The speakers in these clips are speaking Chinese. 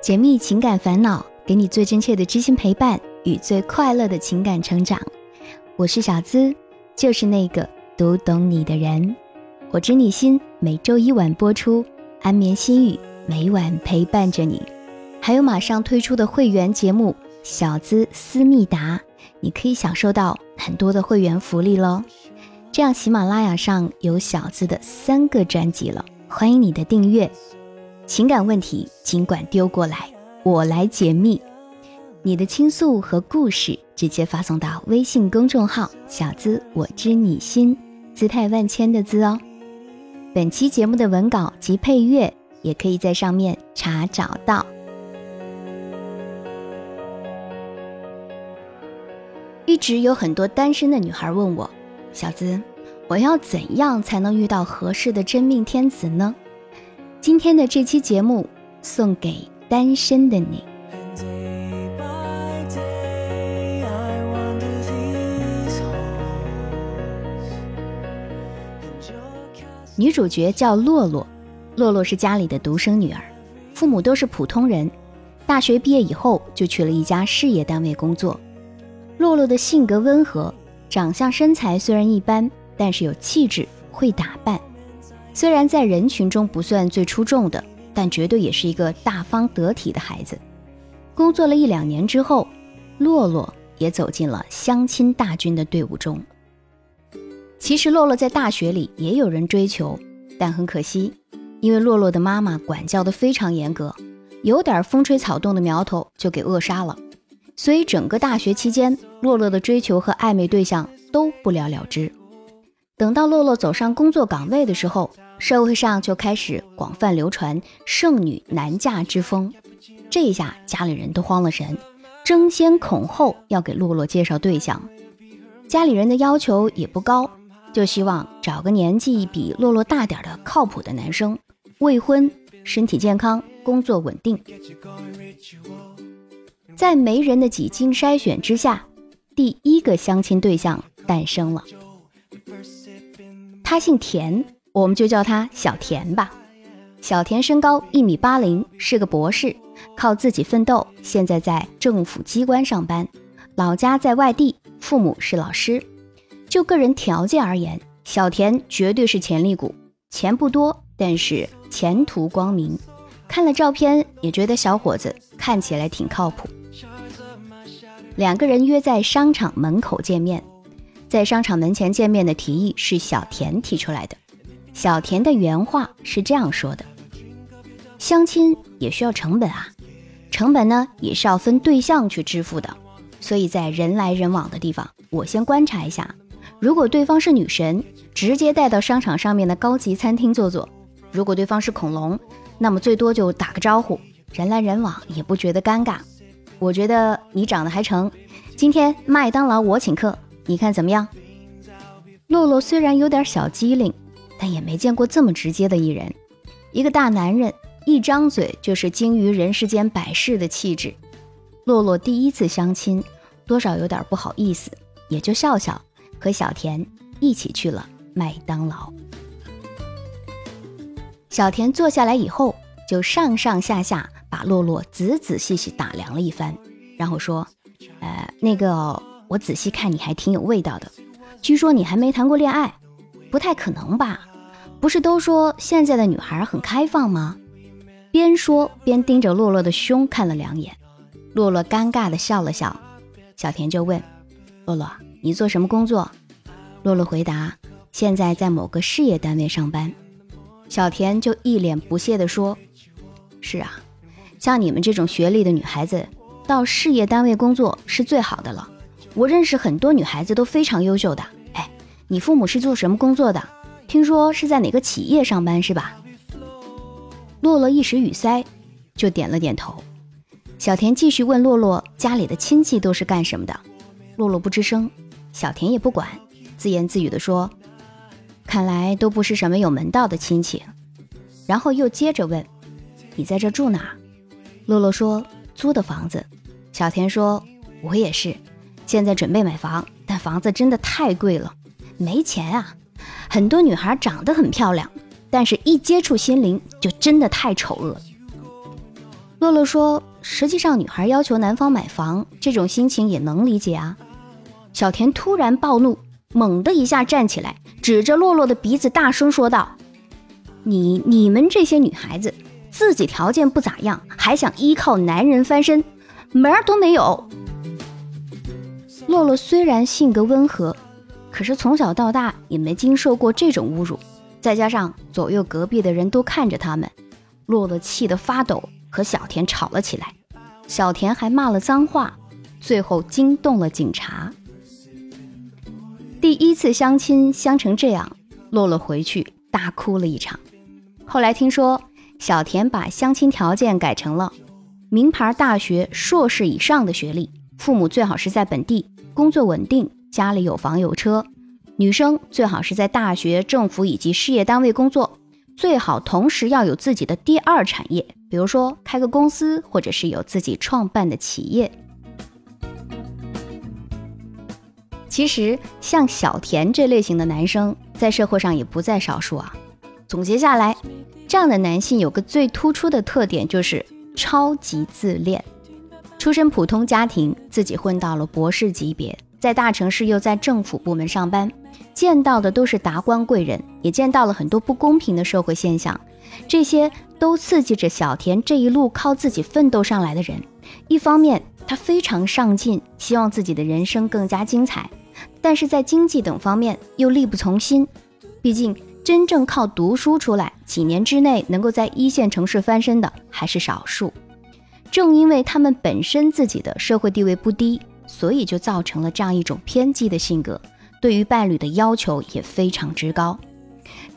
解密情感烦恼，给你最真切的知心陪伴与最快乐的情感成长。我是小资，就是那个读懂你的人。我知你心，每周一晚播出，安眠心语，每晚陪伴着你。还有马上推出的会员节目《小资思密达》，你可以享受到很多的会员福利喽。这样，喜马拉雅上有小资的三个专辑了，欢迎你的订阅。情感问题尽管丢过来，我来解密。你的倾诉和故事直接发送到微信公众号“小资我知你心”，姿态万千的“资”哦。本期节目的文稿及配乐也可以在上面查找到。一直有很多单身的女孩问我：“小资，我要怎样才能遇到合适的真命天子呢？”今天的这期节目送给单身的你。女主角叫洛洛，洛洛是家里的独生女儿，父母都是普通人。大学毕业以后就去了一家事业单位工作。洛洛的性格温和，长相身材虽然一般，但是有气质，会打扮。虽然在人群中不算最出众的，但绝对也是一个大方得体的孩子。工作了一两年之后，洛洛也走进了相亲大军的队伍中。其实洛洛在大学里也有人追求，但很可惜，因为洛洛的妈妈管教的非常严格，有点风吹草动的苗头就给扼杀了。所以整个大学期间，洛洛的追求和暧昧对象都不了了之。等到洛洛走上工作岗位的时候，社会上就开始广泛流传剩女难嫁之风，这一下家里人都慌了神，争先恐后要给洛洛介绍对象。家里人的要求也不高，就希望找个年纪比洛洛大点的靠谱的男生，未婚，身体健康，工作稳定。在媒人的几经筛选之下，第一个相亲对象诞生了。他姓田。我们就叫他小田吧。小田身高一米八零，是个博士，靠自己奋斗，现在在政府机关上班，老家在外地，父母是老师。就个人条件而言，小田绝对是潜力股，钱不多，但是前途光明。看了照片，也觉得小伙子看起来挺靠谱。两个人约在商场门口见面，在商场门前见面的提议是小田提出来的。小田的原话是这样说的：“相亲也需要成本啊，成本呢也是要分对象去支付的。所以在人来人往的地方，我先观察一下。如果对方是女神，直接带到商场上面的高级餐厅坐坐；如果对方是恐龙，那么最多就打个招呼，人来人往也不觉得尴尬。我觉得你长得还成，今天麦当劳我请客，你看怎么样？”洛洛虽然有点小机灵。但也没见过这么直接的一人，一个大男人，一张嘴就是精于人世间百事的气质。洛洛第一次相亲，多少有点不好意思，也就笑笑，和小田一起去了麦当劳。小田坐下来以后，就上上下下把洛洛仔仔细细打量了一番，然后说：“呃，那个，我仔细看你还挺有味道的，据说你还没谈过恋爱，不太可能吧？”不是都说现在的女孩很开放吗？边说边盯着洛洛的胸看了两眼，洛洛尴尬的笑了笑。小田就问：“洛洛，你做什么工作？”洛洛回答：“现在在某个事业单位上班。”小田就一脸不屑的说：“是啊，像你们这种学历的女孩子，到事业单位工作是最好的了。我认识很多女孩子都非常优秀的。哎，你父母是做什么工作的？”听说是在哪个企业上班是吧？洛洛一时语塞，就点了点头。小田继续问洛洛家里的亲戚都是干什么的。洛洛不吱声，小田也不管，自言自语地说：“看来都不是什么有门道的亲戚。”然后又接着问：“你在这住哪？”洛洛说：“租的房子。”小田说：“我也是，现在准备买房，但房子真的太贵了，没钱啊。”很多女孩长得很漂亮，但是一接触心灵就真的太丑恶。洛洛说：“实际上，女孩要求男方买房，这种心情也能理解啊。”小田突然暴怒，猛地一下站起来，指着洛洛的鼻子大声说道：“你你们这些女孩子，自己条件不咋样，还想依靠男人翻身，门儿都没有！”洛洛虽然性格温和，可是从小到大也没经受过这种侮辱，再加上左右隔壁的人都看着他们，洛洛气得发抖。和小田吵了起来，小田还骂了脏话，最后惊动了警察。第一次相亲相成这样，洛洛回去大哭了一场。后来听说小田把相亲条件改成了名牌大学硕士以上的学历，父母最好是在本地，工作稳定，家里有房有车，女生最好是在大学、政府以及事业单位工作，最好同时要有自己的第二产业。比如说开个公司，或者是有自己创办的企业。其实像小田这类型的男生，在社会上也不在少数啊。总结下来，这样的男性有个最突出的特点，就是超级自恋。出身普通家庭，自己混到了博士级别，在大城市又在政府部门上班，见到的都是达官贵人，也见到了很多不公平的社会现象。这些都刺激着小田这一路靠自己奋斗上来的人。一方面，他非常上进，希望自己的人生更加精彩；但是在经济等方面又力不从心。毕竟，真正靠读书出来，几年之内能够在一线城市翻身的还是少数。正因为他们本身自己的社会地位不低，所以就造成了这样一种偏激的性格，对于伴侣的要求也非常之高。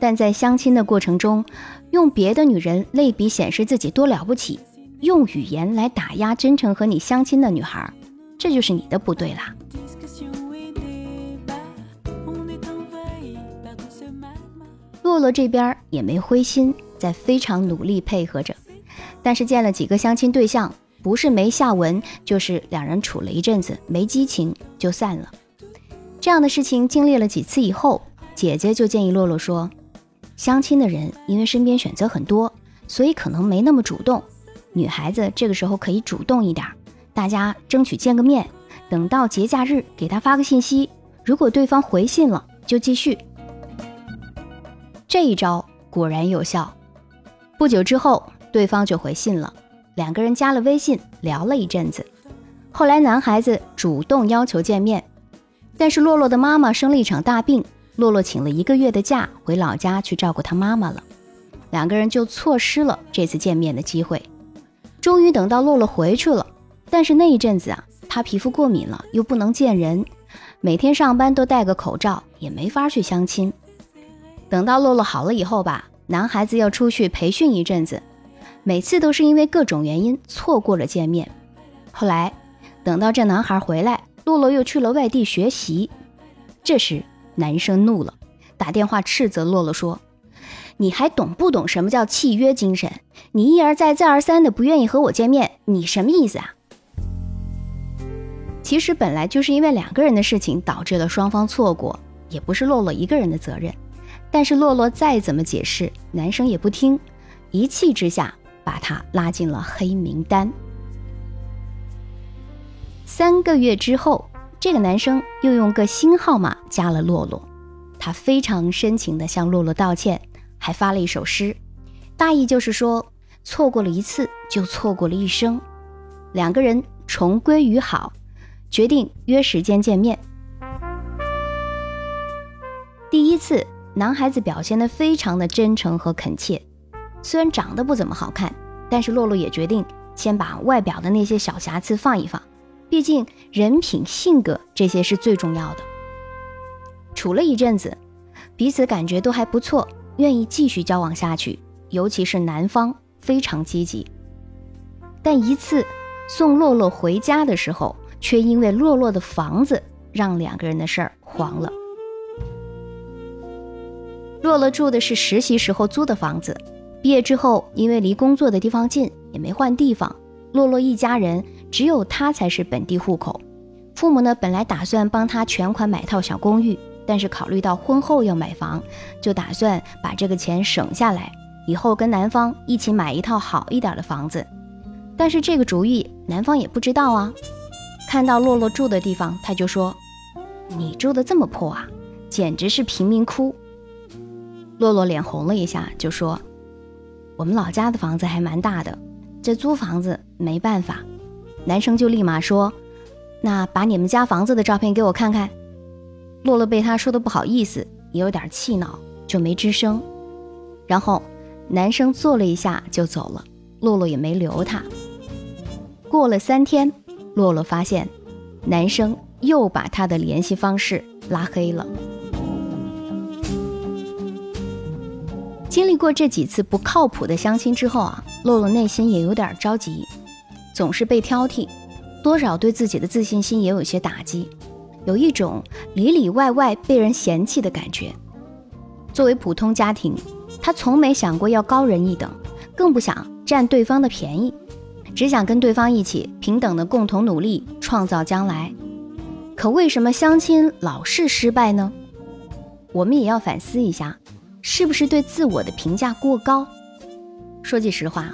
但在相亲的过程中，用别的女人类比显示自己多了不起，用语言来打压真诚和你相亲的女孩，这就是你的不对啦。洛洛这边也没灰心，在非常努力配合着，但是见了几个相亲对象，不是没下文，就是两人处了一阵子没激情就散了。这样的事情经历了几次以后，姐姐就建议洛洛说。相亲的人因为身边选择很多，所以可能没那么主动。女孩子这个时候可以主动一点，大家争取见个面，等到节假日给他发个信息，如果对方回信了就继续。这一招果然有效，不久之后对方就回信了，两个人加了微信聊了一阵子。后来男孩子主动要求见面，但是洛洛的妈妈生了一场大病。洛洛请了一个月的假回老家去照顾他妈妈了，两个人就错失了这次见面的机会。终于等到洛洛回去了，但是那一阵子啊，他皮肤过敏了，又不能见人，每天上班都戴个口罩，也没法去相亲。等到洛洛好了以后吧，男孩子要出去培训一阵子，每次都是因为各种原因错过了见面。后来等到这男孩回来，洛洛又去了外地学习，这时。男生怒了，打电话斥责洛洛说：“你还懂不懂什么叫契约精神？你一而再、再而三的不愿意和我见面，你什么意思啊？”其实本来就是因为两个人的事情导致了双方错过，也不是洛洛一个人的责任。但是洛洛再怎么解释，男生也不听，一气之下把他拉进了黑名单。三个月之后。这个男生又用个新号码加了洛洛，他非常深情地向洛洛道歉，还发了一首诗，大意就是说错过了一次就错过了一生。两个人重归于好，决定约时间见面。第一次，男孩子表现得非常的真诚和恳切，虽然长得不怎么好看，但是洛洛也决定先把外表的那些小瑕疵放一放。毕竟人品、性格这些是最重要的。处了一阵子，彼此感觉都还不错，愿意继续交往下去。尤其是男方非常积极。但一次送洛洛回家的时候，却因为洛洛的房子让两个人的事儿黄了。洛洛住的是实习时候租的房子，毕业之后因为离工作的地方近，也没换地方。洛洛一家人。只有他才是本地户口，父母呢本来打算帮他全款买套小公寓，但是考虑到婚后要买房，就打算把这个钱省下来，以后跟男方一起买一套好一点的房子。但是这个主意男方也不知道啊。看到洛洛住的地方，他就说：“你住的这么破啊，简直是贫民窟。”洛洛脸红了一下，就说：“我们老家的房子还蛮大的，这租房子没办法。”男生就立马说：“那把你们家房子的照片给我看看。”洛洛被他说的不好意思，也有点气恼，就没吱声。然后男生坐了一下就走了，洛洛也没留他。过了三天，洛洛发现男生又把他的联系方式拉黑了。经历过这几次不靠谱的相亲之后啊，洛洛内心也有点着急，总是被挑剔，多少对自己的自信心也有些打击，有一种里里外外被人嫌弃的感觉。作为普通家庭，他从没想过要高人一等，更不想占对方的便宜，只想跟对方一起平等的共同努力，创造将来。可为什么相亲老是失败呢？我们也要反思一下。是不是对自我的评价过高？说句实话，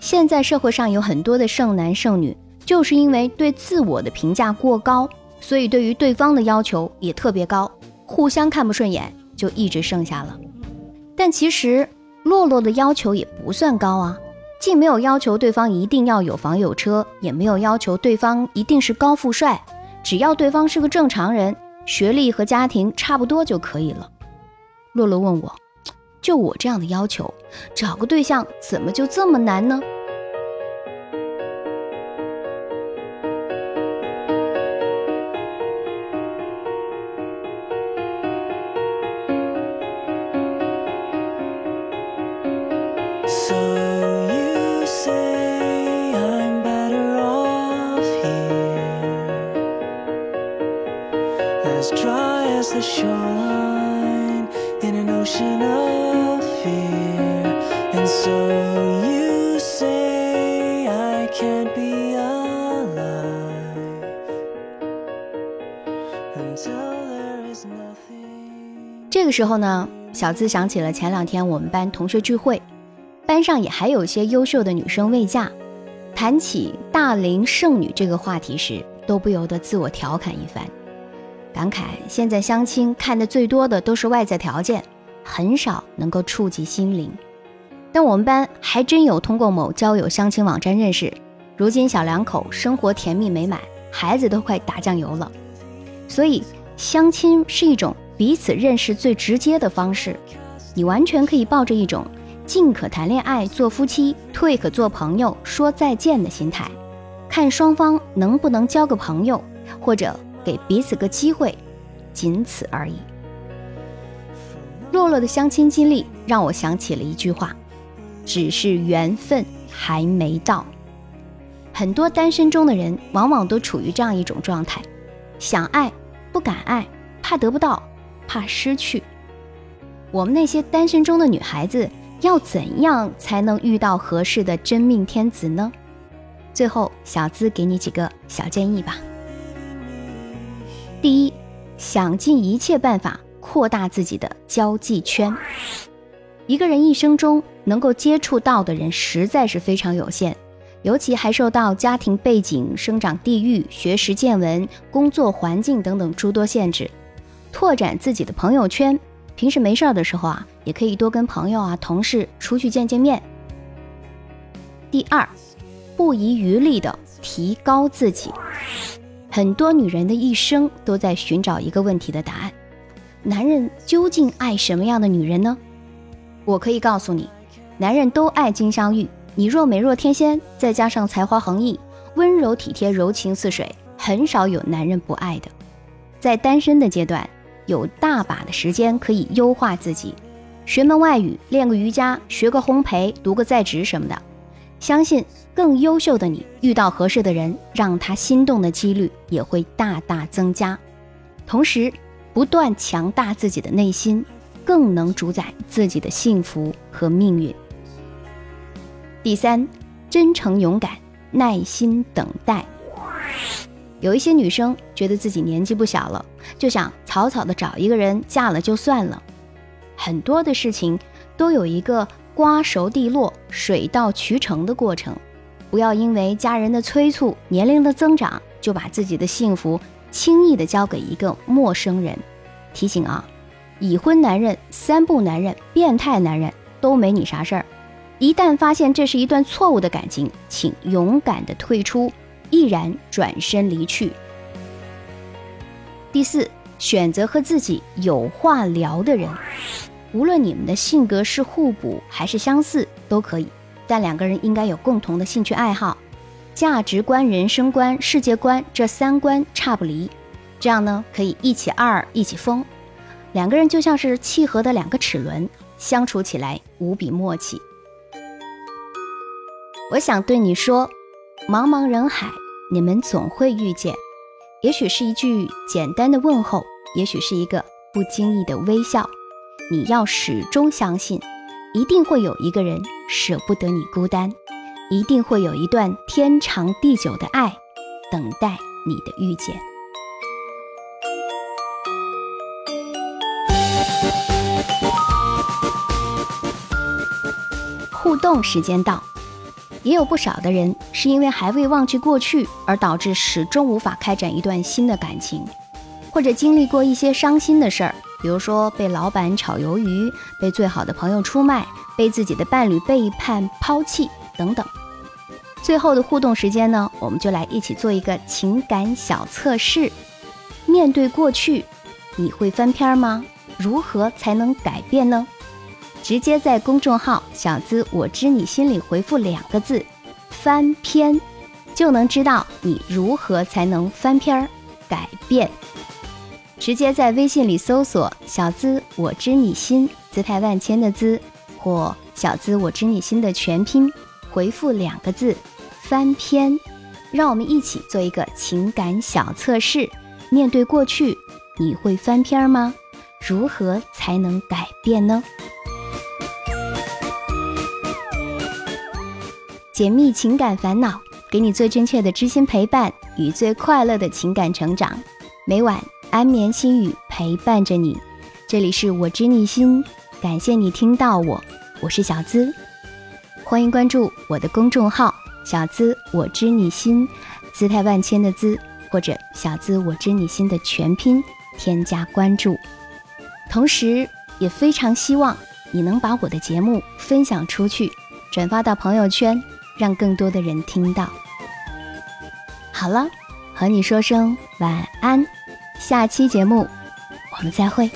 现在社会上有很多的剩男剩女，就是因为对自我的评价过高，所以对于对方的要求也特别高，互相看不顺眼，就一直剩下了。但其实洛洛的要求也不算高啊，既没有要求对方一定要有房有车，也没有要求对方一定是高富帅，只要对方是个正常人，学历和家庭差不多就可以了。洛洛问我。就我这样的要求，找个对象怎么就这么难呢？这个时候呢，小资想起了前两天我们班同学聚会，班上也还有一些优秀的女生未嫁，谈起大龄剩女这个话题时，都不由得自我调侃一番，感慨现在相亲看的最多的都是外在条件。很少能够触及心灵，但我们班还真有通过某交友相亲网站认识，如今小两口生活甜蜜美满，孩子都快打酱油了。所以，相亲是一种彼此认识最直接的方式，你完全可以抱着一种进可谈恋爱做夫妻，退可做朋友说再见的心态，看双方能不能交个朋友，或者给彼此个机会，仅此而已。洛洛的相亲经历让我想起了一句话：“只是缘分还没到。”很多单身中的人往往都处于这样一种状态：想爱不敢爱，怕得不到，怕失去。我们那些单身中的女孩子要怎样才能遇到合适的真命天子呢？最后，小资给你几个小建议吧。第一，想尽一切办法。扩大自己的交际圈。一个人一生中能够接触到的人实在是非常有限，尤其还受到家庭背景、生长地域、学识见闻、工作环境等等诸多限制。拓展自己的朋友圈，平时没事儿的时候啊，也可以多跟朋友啊、同事出去见见面。第二，不遗余力的提高自己。很多女人的一生都在寻找一个问题的答案。男人究竟爱什么样的女人呢？我可以告诉你，男人都爱金镶玉。你若美若天仙，再加上才华横溢、温柔体贴、柔情似水，很少有男人不爱的。在单身的阶段，有大把的时间可以优化自己，学门外语、练个瑜伽、学个烘焙、读个在职什么的。相信更优秀的你，遇到合适的人，让他心动的几率也会大大增加。同时，不断强大自己的内心，更能主宰自己的幸福和命运。第三，真诚勇敢，耐心等待。有一些女生觉得自己年纪不小了，就想草草的找一个人嫁了就算了。很多的事情都有一个瓜熟蒂落、水到渠成的过程，不要因为家人的催促、年龄的增长，就把自己的幸福轻易的交给一个陌生人。提醒啊，已婚男人、三不男人、变态男人都没你啥事儿。一旦发现这是一段错误的感情，请勇敢的退出，毅然转身离去。第四，选择和自己有话聊的人，无论你们的性格是互补还是相似都可以，但两个人应该有共同的兴趣爱好、价值观、人生观、世界观这三观差不离，这样呢可以一起二，一起疯，两个人就像是契合的两个齿轮，相处起来无比默契。我想对你说，茫茫人海，你们总会遇见。也许是一句简单的问候，也许是一个不经意的微笑。你要始终相信，一定会有一个人舍不得你孤单，一定会有一段天长地久的爱，等待你的遇见。互动时间到。也有不少的人是因为还未忘记过去，而导致始终无法开展一段新的感情，或者经历过一些伤心的事儿，比如说被老板炒鱿鱼，被最好的朋友出卖，被自己的伴侣背叛抛弃等等。最后的互动时间呢，我们就来一起做一个情感小测试。面对过去，你会翻篇吗？如何才能改变呢？直接在公众号“小资我知你心里”回复两个字“翻篇”，就能知道你如何才能翻篇儿改变。直接在微信里搜索“小资我知你心”，姿态万千的“资”或“小资我知你心”的全拼，回复两个字“翻篇”，让我们一起做一个情感小测试。面对过去，你会翻篇吗？如何才能改变呢？解密情感烦恼，给你最真切的知心陪伴与最快乐的情感成长。每晚安眠心语陪伴着你，这里是我知你心，感谢你听到我，我是小资，欢迎关注我的公众号“小资我知你心”，姿态万千的“资”或者“小资我知你心”的全拼，添加关注。同时，也非常希望你能把我的节目分享出去，转发到朋友圈。让更多的人听到。好了，和你说声晚安，下期节目我们再会。